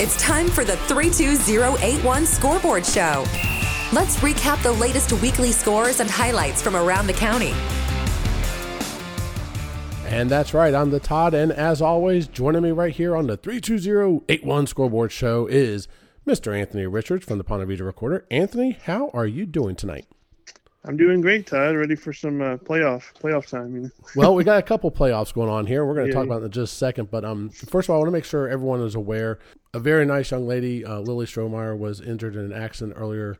It's time for the 32081 Scoreboard Show. Let's recap the latest weekly scores and highlights from around the county. And that's right, I'm the Todd, and as always, joining me right here on the 32081 Scoreboard Show is Mr. Anthony Richards from the Ponte Recorder. Anthony, how are you doing tonight? I'm doing great, Todd. Ready for some uh, playoff playoff time. You know? well, we got a couple playoffs going on here. We're going to Yeah, talk yeah. about it in just a second. But um, first of all, I want to make sure everyone is aware. A very nice young lady, uh, Lily Strohmeyer, was injured in an accident earlier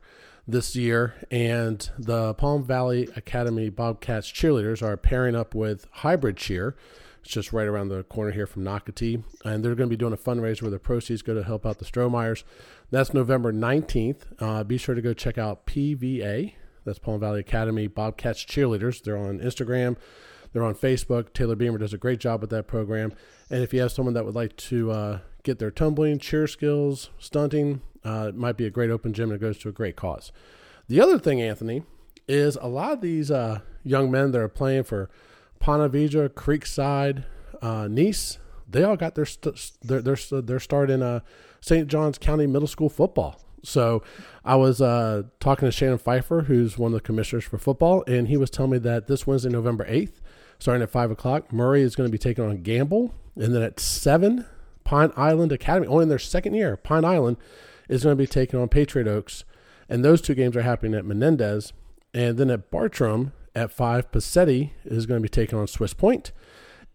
this year, and the Palm Valley Academy Bobcats cheerleaders are pairing up with Hybrid Cheer. It's just right around the corner here from Nocatee, and they're going to be doing a fundraiser where the proceeds go to help out the Strohmeyers. That's November 19th. Uh, be sure to go check out PVA. That's Palm Valley Academy Bobcats cheerleaders. They're on Instagram. They're on Facebook. Taylor Beamer does a great job with that program. And if you have someone that would like to uh, get their tumbling, cheer skills, stunting, uh, it might be a great open gym and it goes to a great cause. The other thing, Anthony, is a lot of these uh, young men that are playing for Ponte Vedra, Creekside, uh, Nease, they all got their st- their their, their start in uh, St. Johns County Middle School football. So I was uh, talking to Shannon Pfeiffer, who's one of the commissioners for football, and he was telling me that this Wednesday, November 8th, starting at 5 o'clock, Murray is going to be taking on Gamble. And then at 7, Pine Island Academy, only in their second year, Pine Island is going to be taking on Patriot Oaks. And those two games are happening at Menendez. And then at Bartram at 5, Pacetti is going to be taking on Swiss Point.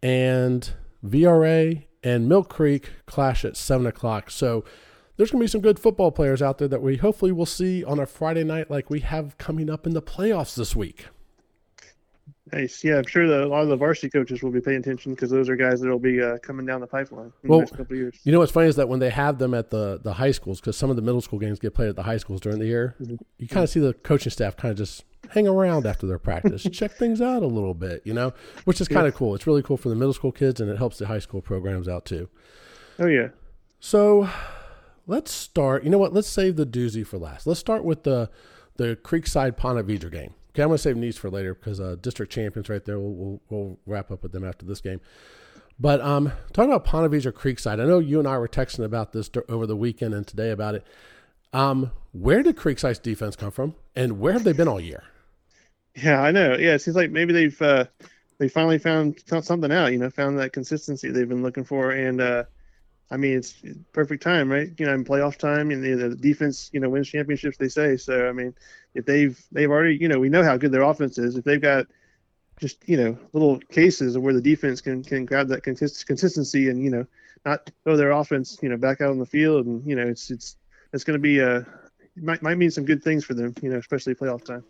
And VRA and Mill Creek clash at 7 o'clock. So there's going to be some good football players out there that we hopefully will see on a Friday night like we have coming up in the playoffs this week. Nice. Yeah, I'm sure that a lot of the varsity coaches will be paying attention because those are guys that will be uh, coming down the pipeline in Well, the next couple of years. You know what's funny is that when they have them at the, the high schools, because some of the middle school games get played at the high schools during the year, you kind of see the coaching staff kind of just hang around after their practice, check things out a little bit, you know, which is kind of cool. It's really cool for the middle school kids and it helps the high school programs out too. Oh yeah. So let's start. You know what? Let's save the doozy for last. Let's start with the the Creekside Ponte game. Okay, I'm going to save Nease for later because uh, district champions right there. We'll, we'll, we'll wrap up with them after this game. But um, talking about Ponte Creekside, I know you and I were texting about this over the weekend and today about it. Um, where did Creekside's defense come from, and where have they been all year? Yeah, I know. Yeah, it seems like maybe they've uh, they finally found found something out. You know, found that consistency they've been looking for, and uh, I mean, it's perfect time, right? You know, in playoff time, and the, the defense, you know, wins championships. They say so. I mean, if they've they've already, you know, we know how good their offense is. If they've got just you know little cases of where the defense can can grab that consist- consistency and you know not throw their offense you know back out on the field, and you know it's it's it's going to be uh it might might mean some good things for them, you know, especially playoff time.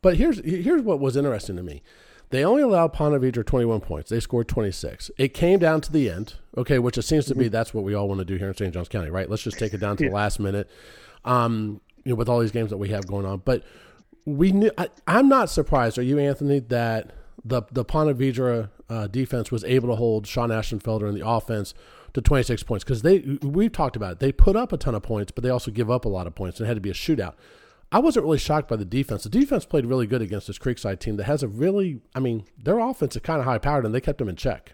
But here's here's what was interesting to me. They only allowed Ponte Vedra 21 points. They scored 26. It came down to the end, okay, which it seems to be that's what we all want to do here in St. Johns County, right? Let's just take it down to the last minute, um, you know, with all these games that we have going on. But we knew, I, I'm not surprised, are you, Anthony, that the the Ponte Vedra uh, defense was able to hold Sean Ashtonfelder in the offense to 26 points because they we've talked about it. They put up a ton of points, but they also give up a lot of points and it had to be a shootout. I wasn't really shocked by the defense. The defense played really good against this Creekside team that has a really, I mean, their offense is kind of high powered and they kept them in check.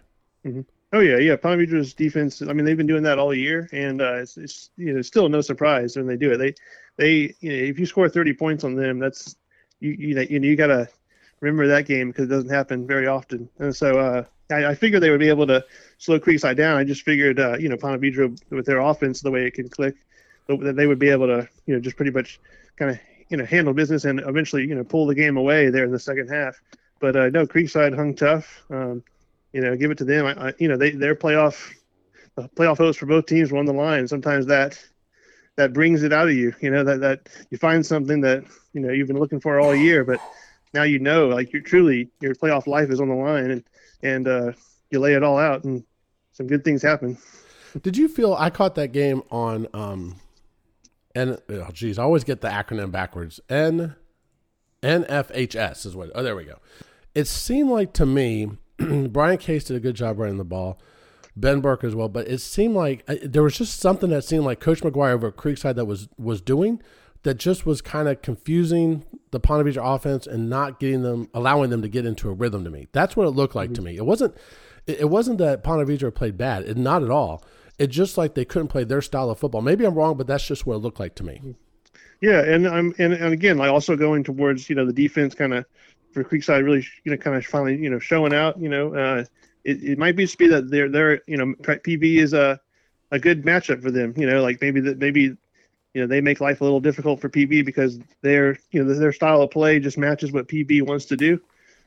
Oh yeah, yeah. Ponte Vedra's defense. I mean, they've been doing that all year, and uh, it's, it's you know still no surprise when they do it. They they you know if you score 30 points on them, that's you you know you, you gotta remember that game because it doesn't happen very often. And so uh, I, figured they would be able to slow Creekside down. I just figured uh, you know Vedra with their offense the way it can click, that they would be able to you know just pretty much kind of you know handle business and eventually you know pull the game away there in the second half. But uh, no, Creekside hung tough. Um, you know, give it to them. I, I, you know, they their playoff uh, playoff hopes for both teams were on the line. Sometimes that that brings it out of you. You know that that you find something that you know you've been looking for all year, but now you know, like you're truly your playoff life is on the line, and and uh, you lay it all out, and some good things happen. Did you feel I caught that game on um and oh geez, I always get the acronym backwards. N NFHS is what oh there we go. It seemed like to me Brian Case did a good job running the ball. Ben Burke as well, but it seemed like uh, there was just something that seemed like Coach McGuire over at Creekside that was was doing that just was kind of confusing the Ponte Vedra offense and not getting them, allowing them to get into a rhythm. To me, that's what it looked like to me. It wasn't, it, it wasn't that Ponte Vedra played bad, it, not at all. It's just like they couldn't play their style of football. Maybe I'm wrong, but that's just what it looked like to me. Yeah, and I'm and, and again, like also going towards you know the defense kind of for Creekside really you know kind of finally you know showing out. You know, uh, it, it might be just be that they're they're you know PV is a a good matchup for them. You know, like maybe that maybe you know they make life a little difficult for PV because their you know their style of play just matches what PV wants to do.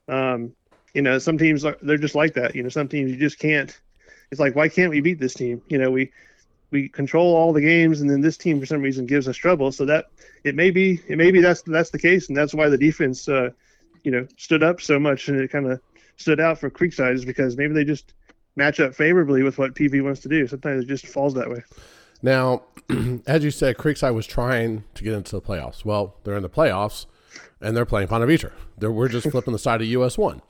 Um, you know, some teams are they're just like that. You know, some teams you just can't. It's like why can't we beat this team? You know, we we control all the games, and then this team for some reason gives us trouble. So that it may be it may be that's that's the case, and that's why the defense, uh, you know, stood up so much and it kind of stood out for Creekside is because maybe they just match up favorably with what PV wants to do. Sometimes it just falls that way. Now, as you said, Creekside was trying to get into the playoffs. Well, they're in the playoffs, and they're playing Ponte Vedra. We're just flipping the side of US one.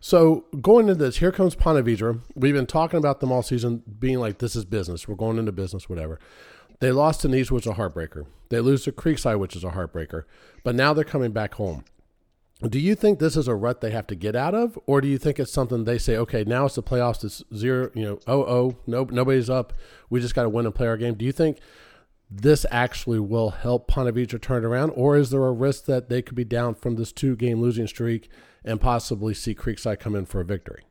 So going into this, here comes Ponte Vedra. We've been talking about them all season, being like this is business. We're going into business, whatever. They lost to Nease, which is a heartbreaker. They lose to Creekside, which is a heartbreaker. But now they're coming back home. Do you think this is a rut they have to get out of, or do you think it's something they say, okay, now it's the playoffs, it's zero, you know, oh oh, no, nobody's up, we just got to win and play our game? Do you think this actually will help Ponte Vedra turn around, or is there a risk that they could be down from this two game losing streak and possibly see Creekside come in for a victory?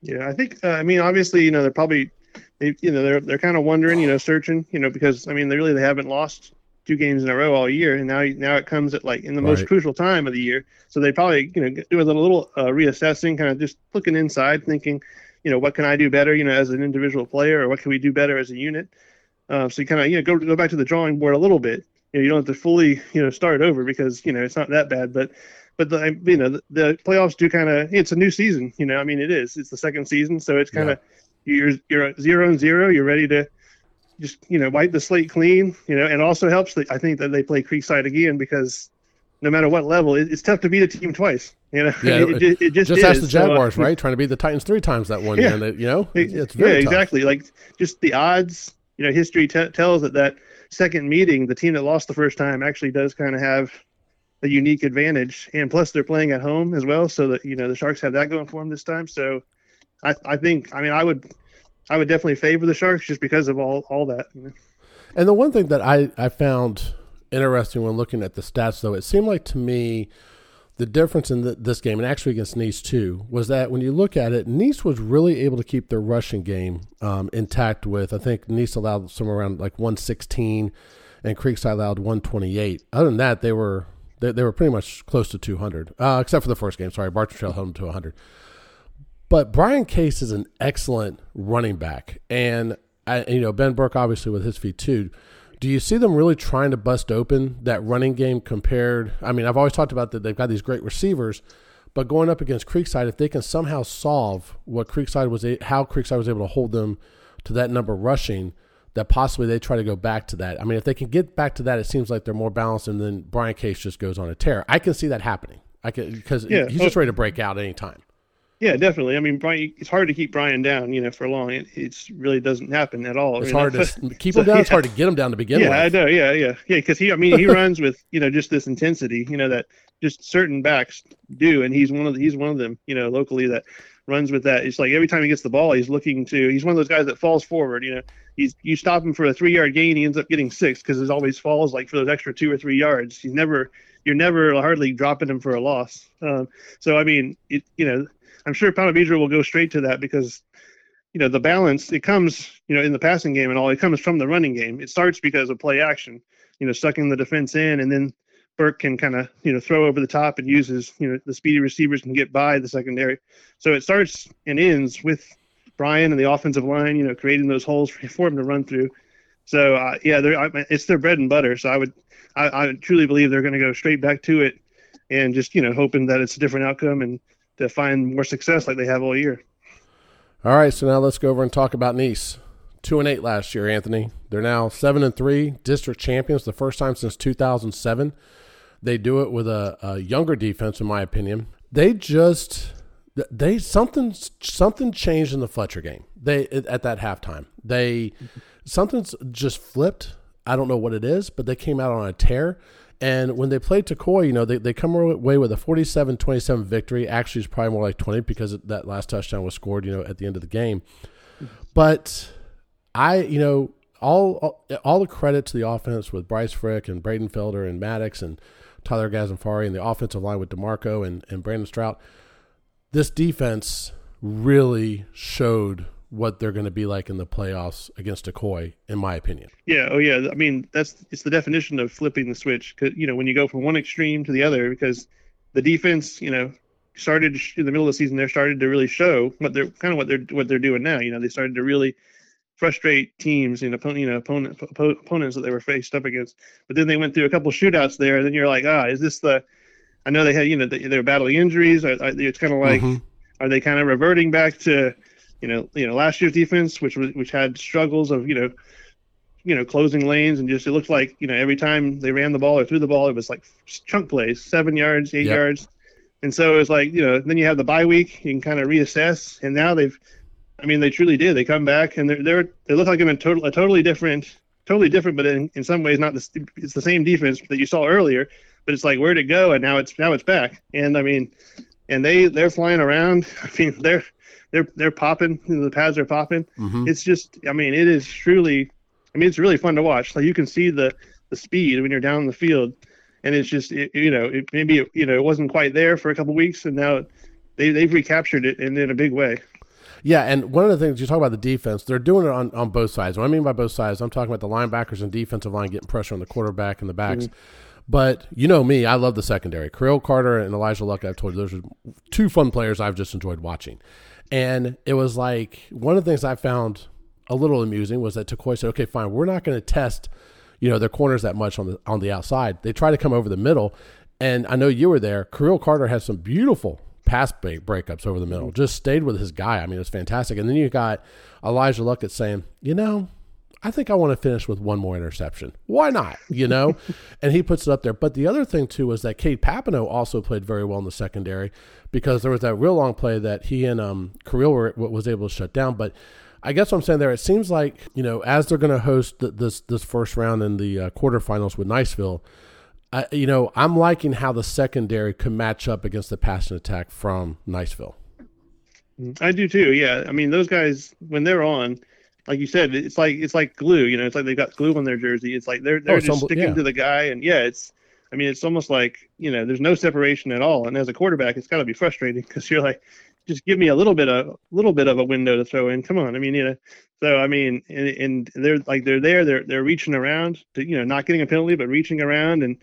Yeah, I think. Uh, I mean, obviously, you know, they're probably, they, you know, they're they're kind of wondering, you know, searching, you know, because I mean, they really they haven't lost two games in a row all year, and now now it comes at like in the right. most crucial time of the year. So they probably, you know, do a little, little uh, reassessing, kind of just looking inside, thinking, you know, what can I do better, you know, as an individual player, or what can we do better as a unit? Uh, so you kind of, you know, go go back to the drawing board a little bit. You know, you don't have to fully, you know, start over because you know it's not that bad, but but the you know the, the playoffs do kind of it's a new season you know i mean it is it's the second season so it's kind of yeah. you're you're zero and zero you're ready to just you know wipe the slate clean you know and also helps that i think that they play creekside again because no matter what level it, it's tough to beat a team twice you know yeah, it, it, it just, just ask the jaguars so, uh, right trying to beat the titans three times that one yeah, year you know it's very yeah tough. exactly like just the odds you know history t- tells that that second meeting the team that lost the first time actually does kind of have a unique advantage. And plus, they're playing at home as well, so that you know the Sharks have that going for them this time. So, I, I think I mean I would I would definitely favor the Sharks just because of all all that. You know? And the one thing that I I found interesting when looking at the stats, though, it seemed like to me the difference in the, this game, and actually against Nease too, was that when you look at it, Nease was really able to keep their rushing game um, intact. With I think Nease allowed somewhere around like 116, and Creekside allowed 128. Other than that, they were they, they were pretty much close to 200, uh, except for the first game. Sorry, Bartram Trail held them to 100. But Brian Case is an excellent running back, and I, you know Ben Burke obviously with his feet too. Do you see them really trying to bust open that running game compared? I mean, I've always talked about that they've got these great receivers, but going up against Creekside, if they can somehow solve what Creekside was, how Creekside was able to hold them to that number rushing, that possibly they try to go back to that. I mean, if they can get back to that, it seems like they're more balanced, and then Brian Case just goes on a tear. I can see that happening. I can because yeah. he's just ready to break out any time. Yeah, definitely. I mean, Brian, it's hard to keep Brian down, you know, for long. It it's really doesn't happen at all. It's hard know? to keep him down. It's hard to get him down to begin yeah, with. Yeah, I know. Yeah, yeah, yeah. Because he, I mean, he runs with you know just this intensity, you know, that just certain backs do, and he's one of the, he's one of them, you know, locally that runs with that. It's like every time he gets the ball, he's looking to. He's one of those guys that falls forward. You know, he's you stop him for a three yard gain, he ends up getting six because it always falls like for those extra two or three yards. He's never you're never hardly dropping him for a loss. Um, so I mean, it you know, I'm sure Ponte will go straight to that because you know the balance it comes you know in the passing game and all it comes from the running game. It starts because of play action. You know, sucking the defense in and then Burke can kind of you know throw over the top and uses you know the speedy receivers can get by the secondary. So it starts and ends with Brian and the offensive line, you know, creating those holes for, him to run through. So uh, yeah, I, it's their bread and butter. So I would, I, I truly believe they're going to go straight back to it, and just you know hoping that it's a different outcome and to find more success like they have all year. All right, so now let's go over and talk about Nease. Two and eight last year, Anthony. They're now seven and three, district champions, the first time since 2007. They do it with a, a younger defense, in my opinion. They just they something something changed in the Fletcher game. They at that halftime. They something's just flipped. I don't know what it is, but they came out on a tear. And when they played Tocoi, you know, they, they come away with a 47-27 victory. Actually, it's probably more like 20 because that last touchdown was scored, you know, at the end of the game. But I, you know, all, all all the credit to the offense with Bryce Frick and Braden Felder and Maddox and Tyler Gazenfari and the offensive line with DeMarco and, and Brandon Strout. This defense really showed what they're going to be like in the playoffs against Tocoi, in my opinion. Yeah. Oh, yeah. I mean, that's it's the definition of flipping the switch. Cause, you know, when you go from one extreme to the other, because the defense, you know, started in the middle of the season, they started to really show what they're kind of what they're what they're doing now. You know, they started to really frustrate teams and opponent, you know, opponent, opponents that they were faced up against. But then they went through a couple shootouts there, and then you're like, ah, is this the? I know they had, you know, they, they were battling injuries. It's kind of like, mm-hmm. are they kind of reverting back to, you know, you know, last year's defense, which was which had struggles of, you know, you know, closing lanes and just it looked like, you know, every time they ran the ball or threw the ball, it was like chunk plays, seven yards, eight yep. yards. And so it was like, you know, then you have the bye week, you can kind of reassess. And now they've I mean, they truly did. They come back and they're, they're they look like in a, total, a totally different, totally different, but in, in some ways not the it's the same defense that you saw earlier. But it's like where'd it go? And now it's now it's back. And I mean, and they they're flying around. I mean, they're they're they're popping. You know, the pads are popping. Mm-hmm. It's just, I mean, it is truly. I mean, it's really fun to watch. Like you can see the the speed when you're down in the field, and it's just it, you know it, maybe you know it wasn't quite there for a couple weeks, and now they they've recaptured it and in a big way. Yeah, and one of the things you talk about the defense, they're doing it on, on both sides. What I mean by both sides, I'm talking about the linebackers and defensive line getting pressure on the quarterback and the backs. Mm-hmm. But you know me, I love the secondary. Khalil Carter and Elijah Luck, I've told you, those are two fun players I've just enjoyed watching. And it was like one of the things I found a little amusing was that Tocoi said, "Okay, fine, we're not going to test, you know, their corners that much on the on the outside. They try to come over the middle, and I know you were there. Khalil Carter has some beautiful pass break, breakups over the middle. Just stayed with his guy. I mean, it was fantastic. And then you got Elijah Luckett saying, you know, I think I want to finish with one more interception. Why not? You know? and he puts it up there. But the other thing, too, was that Cade Papineau also played very well in the secondary because there was that real long play that he and um, Khalil were, was able to shut down. But I guess what I'm saying there, it seems like, you know, as they're going to host the, this, this first round in the uh, quarterfinals with Niceville, I, you know, I'm liking how the secondary could match up against the passing attack from Niceville. I do too. Yeah, I mean, those guys when they're on, like you said, it's like it's like glue. You know, it's like they've got glue on their jersey. It's like they're they're oh, just sticking yeah. to the guy, and yeah, it's. I mean, it's almost like you know, there's no separation at all. And as a quarterback, it's got to be frustrating because you're like, just give me a little bit of little bit of a window to throw in. Come on, I mean, you know. So I mean, and, and they're like they're there, they're they're reaching around to you know, not getting a penalty, but reaching around and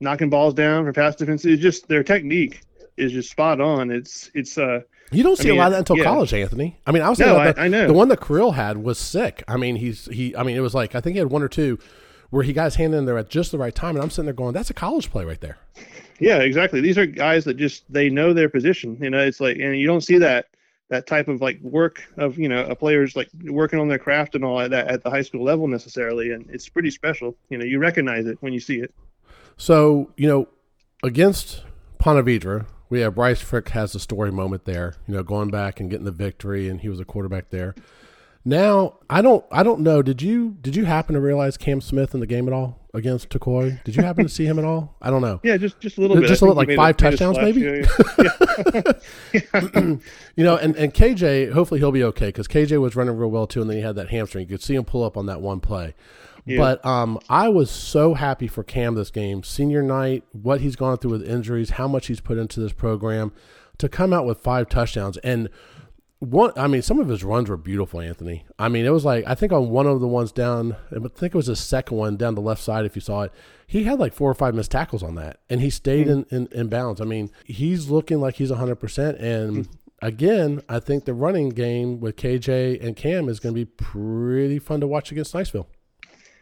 knocking balls down for pass defense. It's just their technique is just spot on. It's it's uh you don't see I mean, a lot of that until yeah. college, Anthony. I mean, I was no, I, the, I know the one that Khalil had was sick. I mean, he's he. I mean, it was like I think he had one or two where he got his hand in there at just the right time, and I'm sitting there going, "That's a college play right there." Yeah, exactly. These are guys that just they know their position. You know, it's like, and you don't see that that type of like work of you know a players like working on their craft and all that at the high school level necessarily, and it's pretty special. You know, you recognize it when you see it. So, you know, against Ponte Vedra, we have Bryce Frick has a story moment there, you know, going back and getting the victory and he was a quarterback there. Now, I don't I don't know, did you did you happen to realize Cam Smith in the game at all against Tocoi? Did you happen to see him at all? I don't know. Yeah, just just a little bit. Just a little, like five touchdowns maybe? Yeah, yeah. you know, and, and KJ, hopefully he'll be okay because KJ was running real well too, and then he had that hamstring. You could see him pull up on that one play. Yeah. But um, I was so happy for Cam this game, senior night, what he's gone through with injuries, how much he's put into this program, to come out with five touchdowns and one. I mean, some of his runs were beautiful, Anthony. I mean, it was like I think on one of the ones down, I think it was the second one down the left side. If you saw it, he had like four or five missed tackles on that, and he stayed mm-hmm. in, in in bounds. I mean, he's looking like he's hundred percent, and. Mm-hmm again, I think the running game with KJ and Cam is going to be pretty fun to watch against Niceville.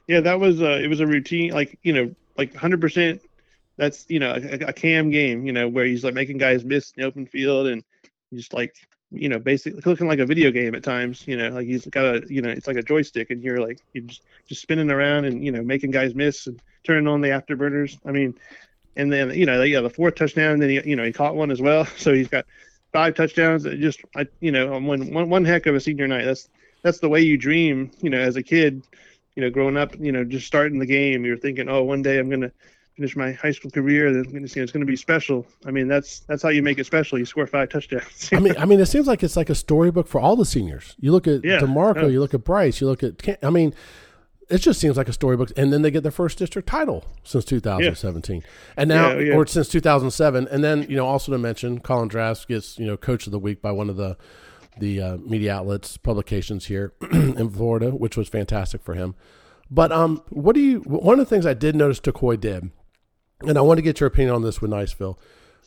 Yeah, that was uh, it was a routine, like you know, like 100. percent That's you know a, a, cam game, you know, where he's like making guys miss in the open field and just like you know basically looking like a video game at times. You know, like he's got a you know it's like a joystick and you're like you're just just spinning around and you know making guys miss and turning on the afterburners. I mean, and then you know yeah the fourth touchdown and then he you know he caught one as well, so he's got five touchdowns. Just I you know on one one one heck of a senior night. That's that's the way you dream, you know, as a kid you know, growing up, you know, just starting the game, you're thinking, oh, one day I'm going to finish my high school career. Then it's, it's going to be special. I mean, that's that's how you make it special. You score five touchdowns. I mean, I mean, it seems like it's like a storybook for all the seniors. You look at yeah, Demarco, yeah. you look at Bryce, you look at. I mean, it just seems like a storybook. And then they get their first district title since 2017, yeah. and now or since 2007. And then you know also to mention, Colin Drafts gets you know coach of the week by one of the the uh, media outlets publications here in Florida, which was fantastic for him. But um, what do you? One of the things I did notice Tocoi did, and I want to get your opinion on this with Niceville.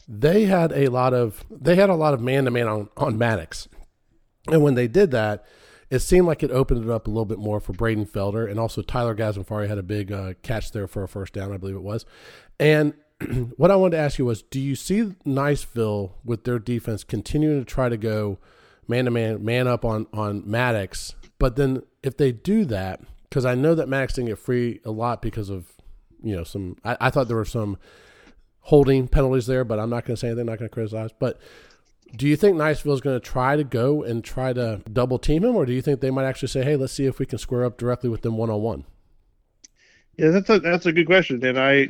They had a lot of they had a lot of man to man on on Maddox, and when they did that, it seemed like it opened it up a little bit more for Braden Felder, and also Tyler Gazanfari had a big uh, catch there for a first down, I believe it was. And what I wanted to ask you was, do you see Niceville with their defense continuing to try to go man to man, man up on on Maddox? But then if they do that, because I know that Maddox didn't get free a lot because of you know some. I, I thought there were some holding penalties there, but I'm not going to say anything. Not going to criticize. But do you think Niceville is going to try to go and try to double team him, or do you think they might actually say, "Hey, let's see if we can square up directly with them one on one"? Yeah, that's a that's a good question, and I,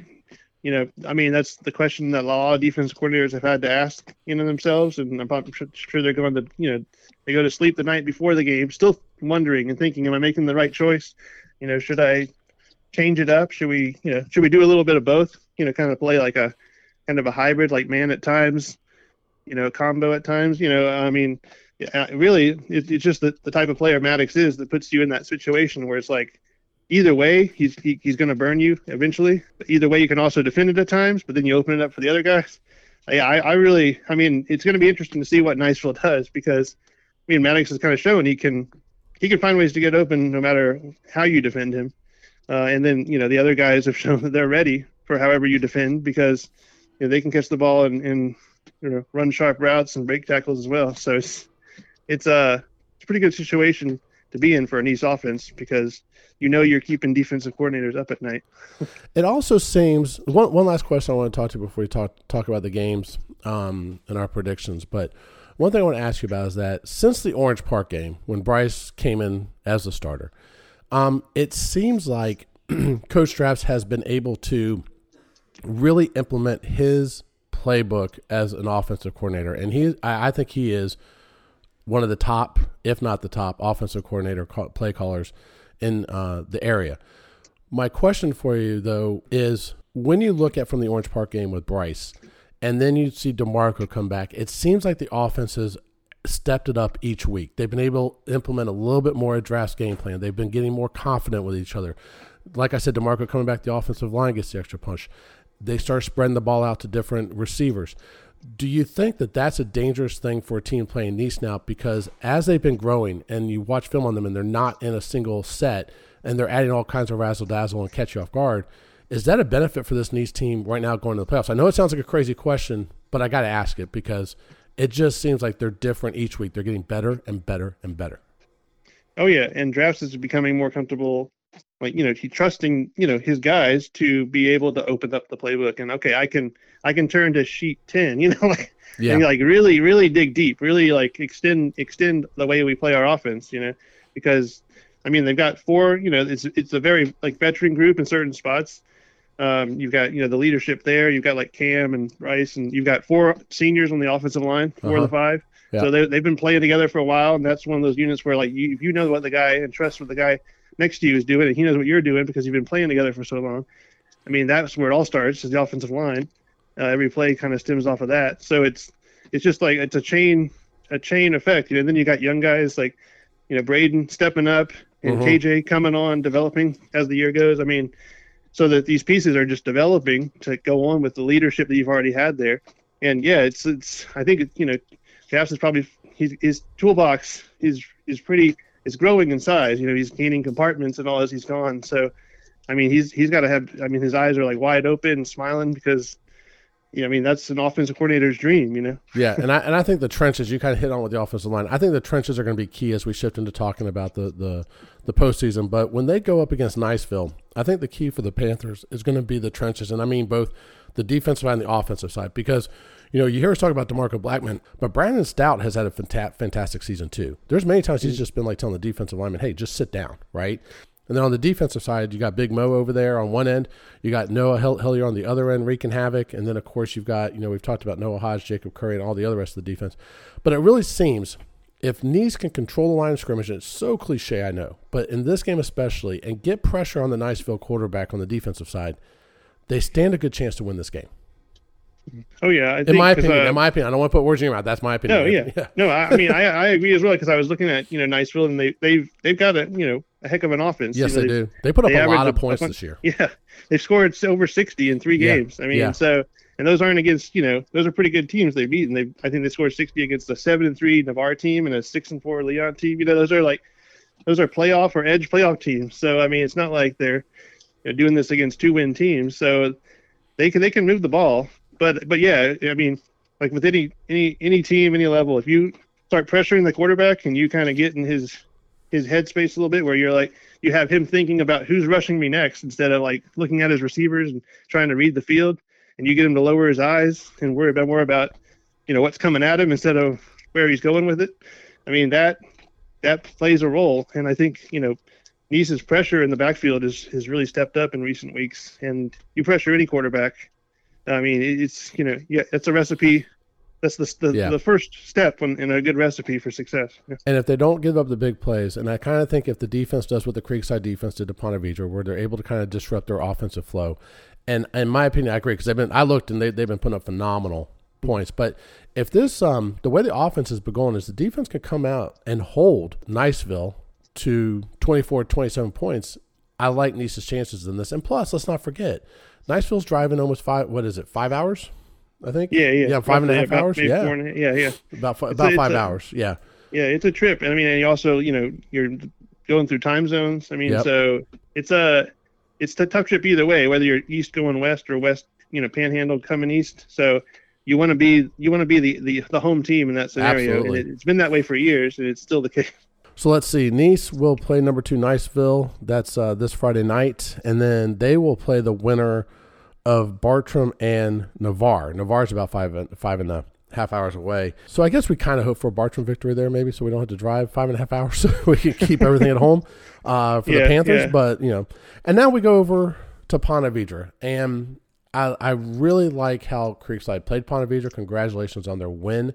you know, I mean that's the question that a lot of defense coordinators have had to ask, you know, themselves, and I'm sure they're going to, you know, they go to sleep the night before the game, still wondering and thinking, am I making the right choice? You know, should I change it up? Should we, you know, should we do a little bit of both? You know, kind of play like a kind of a hybrid, like man at times, you know, combo at times. You know, I mean, really, it, it's just the, the type of player Maddox is that puts you in that situation where it's like, either way, he's he, he's going to burn you eventually. Either way, you can also defend it at times, but then you open it up for the other guys. I, I really, I mean, it's going to be interesting to see what Niceville does because, I mean, Maddox has kind of shown he can he can find ways to get open no matter how you defend him. Uh, and then you know the other guys have shown that they're ready for however you defend because you know, they can catch the ball and, and you know run sharp routes and break tackles as well. So it's it's a it's a pretty good situation to be in for a nice offense because you know you're keeping defensive coordinators up at night. it also seems one one last question I want to talk to you before we talk talk about the games um, and our predictions, but one thing I want to ask you about is that since the Orange Park game, when Bryce came in as the starter, um, it seems like Coach Drafts has been able to really implement his playbook as an offensive coordinator, and he, I, I think he is one of the top, if not the top, offensive coordinator play callers in uh, the area. My question for you, though, is when you look at from the Orange Park game with Bryce, and then you see DeMarco come back. It seems like the offense has stepped it up each week. They've been able to implement a little bit more of a draft game plan. They've been getting more confident with each other. Like I said, DeMarco coming back, the offensive line gets the extra punch. They start spreading the ball out to different receivers. Do you think that that's a dangerous thing for a team playing Nease now? Because as they've been growing and you watch film on them and they're not in a single set and they're adding all kinds of razzle dazzle and catch you off guard – is that a benefit for this Nease team right now going to the playoffs? I know it sounds like a crazy question, but I got to ask it because it just seems like they're different each week. They're getting better and better and better. Oh yeah, and drafts is becoming more comfortable. Like you know, he trusting you know his guys to be able to open up the playbook and okay, I can I can turn to sheet ten. You know, like yeah. and, like really really dig deep, really like extend extend the way we play our offense. You know, because I mean they've got four. You know, it's it's a very like veteran group in certain spots um, you've got you know the leadership there. You've got like Cam and Bryce, and you've got four seniors on the offensive line, 4 uh-huh. of the five. Yeah. So they they've been playing together for a while, and that's one of those units where like you, if you know what the guy and trust what the guy next to you is doing, and he knows what you're doing because you've been playing together for so long. I mean, that's where it all starts is the offensive line. Uh, every play kind of stems off of that. So it's it's just like it's a chain a chain effect. You know, then you got young guys like you know Braden stepping up and uh-huh. KJ coming on, developing as the year goes. I mean, so that these pieces are just developing to go on with the leadership that you've already had there. And yeah, it's it's I think you know, Caps is probably his, his toolbox is is pretty is growing in size. You know, he's gaining compartments and all as he's gone. So, I mean, he's he's got to have. I mean, his eyes are like wide open, smiling because yeah, I mean that's an offensive coordinator's dream, you know. yeah, and I and I think the trenches you kind of hit on with the offensive line. I think the trenches are going to be key as we shift into talking about the the the postseason. But when they go up against Niceville, I think the key for the Panthers is going to be the trenches, and I mean both the defensive and the offensive side because. You know, you hear us talk about Demarco Blackman, but Brandon Stout has had a fantastic season too. There's many times he's mm. just been like telling the defensive lineman, "Hey, just sit down," right? And then on the defensive side, you got Big Mo over there on one end. You got Noah Hillier on the other end, wreaking havoc. And then, of course, you've got, you know, we've talked about Noah Hodge, Jacob Curry, and all the other rest of the defense. But it really seems if Nease can control the line of scrimmage, and it's so cliche, I know, but in this game especially, and get pressure on the Niceville quarterback on the defensive side, they stand a good chance to win this game. Oh yeah, I in think, my opinion, uh, in my opinion, I don't want to put words in your mouth. That's my opinion. No, yeah, yeah. no. I, I mean, I, I agree as well because I was looking at you know Niceville and they they've they've got a you know a heck of an offense. Yes, you know, they do. They put up they a lot of points a- this year. Yeah, they've scored over sixty in three Yeah, games. I mean, yeah. so and those aren't against you know those are pretty good teams they've beaten. They I think they scored sixty against a seven and three Navarre team and a six and four Leon team. You know, those are like those are playoff or edge playoff teams. So I mean, it's not like they're you know, doing this against two win teams. So they can they can move the ball. But but yeah, I mean, like with any any any team, any level, if you start pressuring the quarterback and you kind of get in his his headspace a little bit, where you're like you have him thinking about who's rushing me next instead of like looking at his receivers and trying to read the field, and you get him to lower his eyes and worry about more about you know what's coming at him instead of where he's going with it. I mean that that plays a role, and I think you know. Nease's pressure in the backfield is has really stepped up in recent weeks, and you pressure any quarterback. I mean, it's you know, yeah, it's a recipe. That's the the, Yeah. the first step in, in a good recipe for success. Yeah. And if they don't give up the big plays, and I kind of think if the defense does what the Creekside defense did to Ponte Vedra, where they're able to kind of disrupt their offensive flow, and in my opinion, I agree because they've been I looked and they they've been putting up phenomenal points. But if this um the way the offense has been going is the defense can come out and hold Niceville to 24, 27 points. I like Nease's chances in this, and plus, let's not forget, Niceville's driving almost five. What is it? Five hours, I think. Yeah, yeah, yeah, five and a half hours. Yeah, four a- yeah, yeah, about It's about a- five a- hours. Yeah. yeah. It's a trip, and I mean, and you also, you know, you're going through time zones. I mean, Yep. so it's a it's a tough trip either way, whether you're east going west or west, you know, panhandle coming east. So you want to be you want to be the, the the home team in that scenario, it, it's been that way for years, and it's still the case. So let's see. Nease will play number two Niceville. That's uh, this Friday night, and then they will play the winner of Bartram and Navarre. Navarre's about five and five and a half hours away. So I guess we kind of hope for a Bartram victory there, maybe, so we don't have to drive five and a half hours, so we can keep everything at home uh, for the Panthers. yeah. But you know, and now we go over to Ponte Vedra, and I, I really like how Creekside played Ponte Vedra. Congratulations on their win.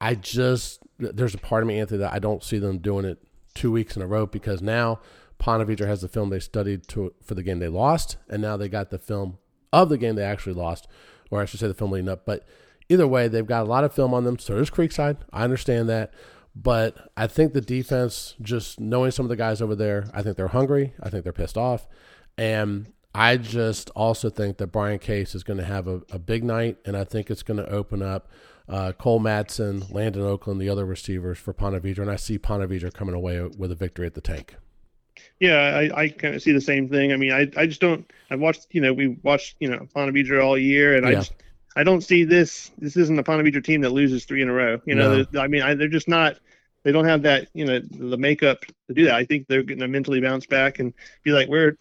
I just there's a part of me, Anthony, that I don't see them doing it two weeks in a row because now Ponte Vedra has the film they studied to for the game they lost, and now they got the film of the game they actually lost, or I should say the film leading up. But either way, they've got a lot of film on them. So there's Creekside. I understand that. But I think the defense, just knowing some of the guys over there, I think they're hungry. I think they're pissed off. And I just also think that Brian Case is going to have a, a big night, and I think it's going to open up uh, Cole Madsen, Landon Oakland, the other receivers for Ponte Vedra, and I see Ponte Vedra coming away with a victory at the tank. Yeah, I, I kind of see the same thing. I mean, I, I just don't. I've watched, you know, we watched, you know, Ponte Vedra all year, and I just, I don't see this. This isn't a Ponte Vedra team that loses three in a row. You know, No. I mean, I, they're just not. They don't have that, you know, the makeup to do that. I think they're going to mentally bounce back and be like, we're.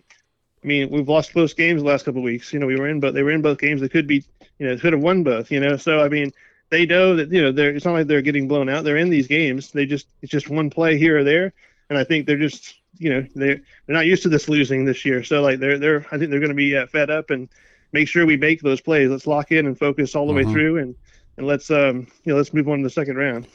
I mean, we've lost close games the last couple of weeks. You know, we were in, but they were in both games. They could be, you know, could have won both. You know, so I mean, they know that you know they're. It's not like they're getting blown out. They're in these games. They just it's just one play here or there, and I think they're just you know they're they're not used to this losing this year. So like they're they're I think they're going to be uh, fed up and make sure we make those plays. Let's lock in and focus all the Mhm. way through and and let's um you know let's move on to the second round.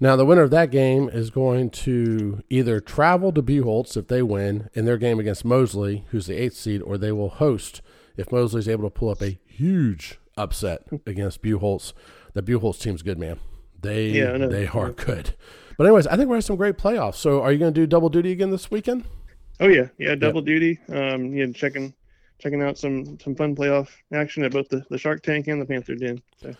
Now, the winner of that game is going to either travel to Buchholz if they win in their game against Mosley, who's the eighth seed, or they will host if Mosley's able to pull up a huge upset against Buchholz. The Buchholz team's good, man. They Yeah, they are good. But anyways, I think we're having some great playoffs. So, are you going to do double duty again this weekend? Oh yeah, yeah, double duty. Um, know, checking checking out some some fun playoff action at both the, the Shark Tank and the Panther Den. So.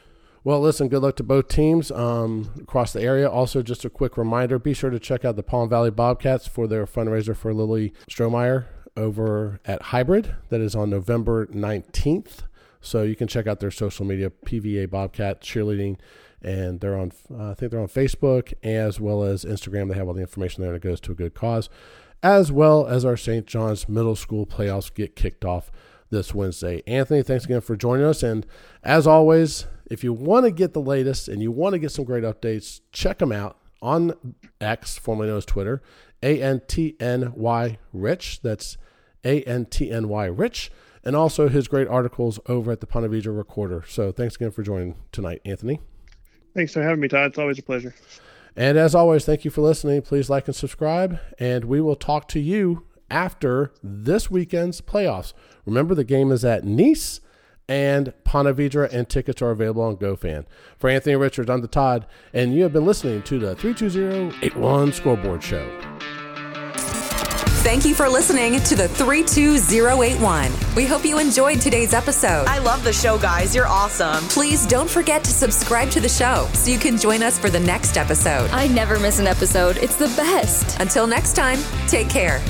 Well, listen, good luck to both teams um, across the area. Also, just a quick reminder be sure to check out the Palm Valley Bobcats for their fundraiser for Lily Strohmeyer over at Hybrid. That is on November 19th. So you can check out their social media, PVA Bobcat Cheerleading. And they're on, uh, I think they're on Facebook as well as Instagram. They have all the information there that goes to a good cause, as well as our St. John's Middle School playoffs get kicked off this Wednesday. Anthony, thanks again for joining us. And as always, if you want to get the latest and you want to get some great updates, check them out on X, formerly known as Twitter, A N T N Y Rich. That's A N T N Y Rich. And also his great articles over at the Ponte Vedra Recorder. So thanks again for joining tonight, Anthony. Thanks for having me, Todd. It's always a pleasure. And as always, thank you for listening. Please like and subscribe, and we will talk to you after this weekend's playoffs. Remember, the game is at Nease and Ponte Vedra, and tickets are available on GoFan. For Anthony Richards, I'm the Todd, and you have been listening to the 32081 Scoreboard Show. Thank you for listening to the 32081. We hope you enjoyed today's episode. I love the show, guys. You're awesome. Please don't forget to subscribe to the show so you can join us for the next episode. I never miss an episode. It's the best. Until next time, take care.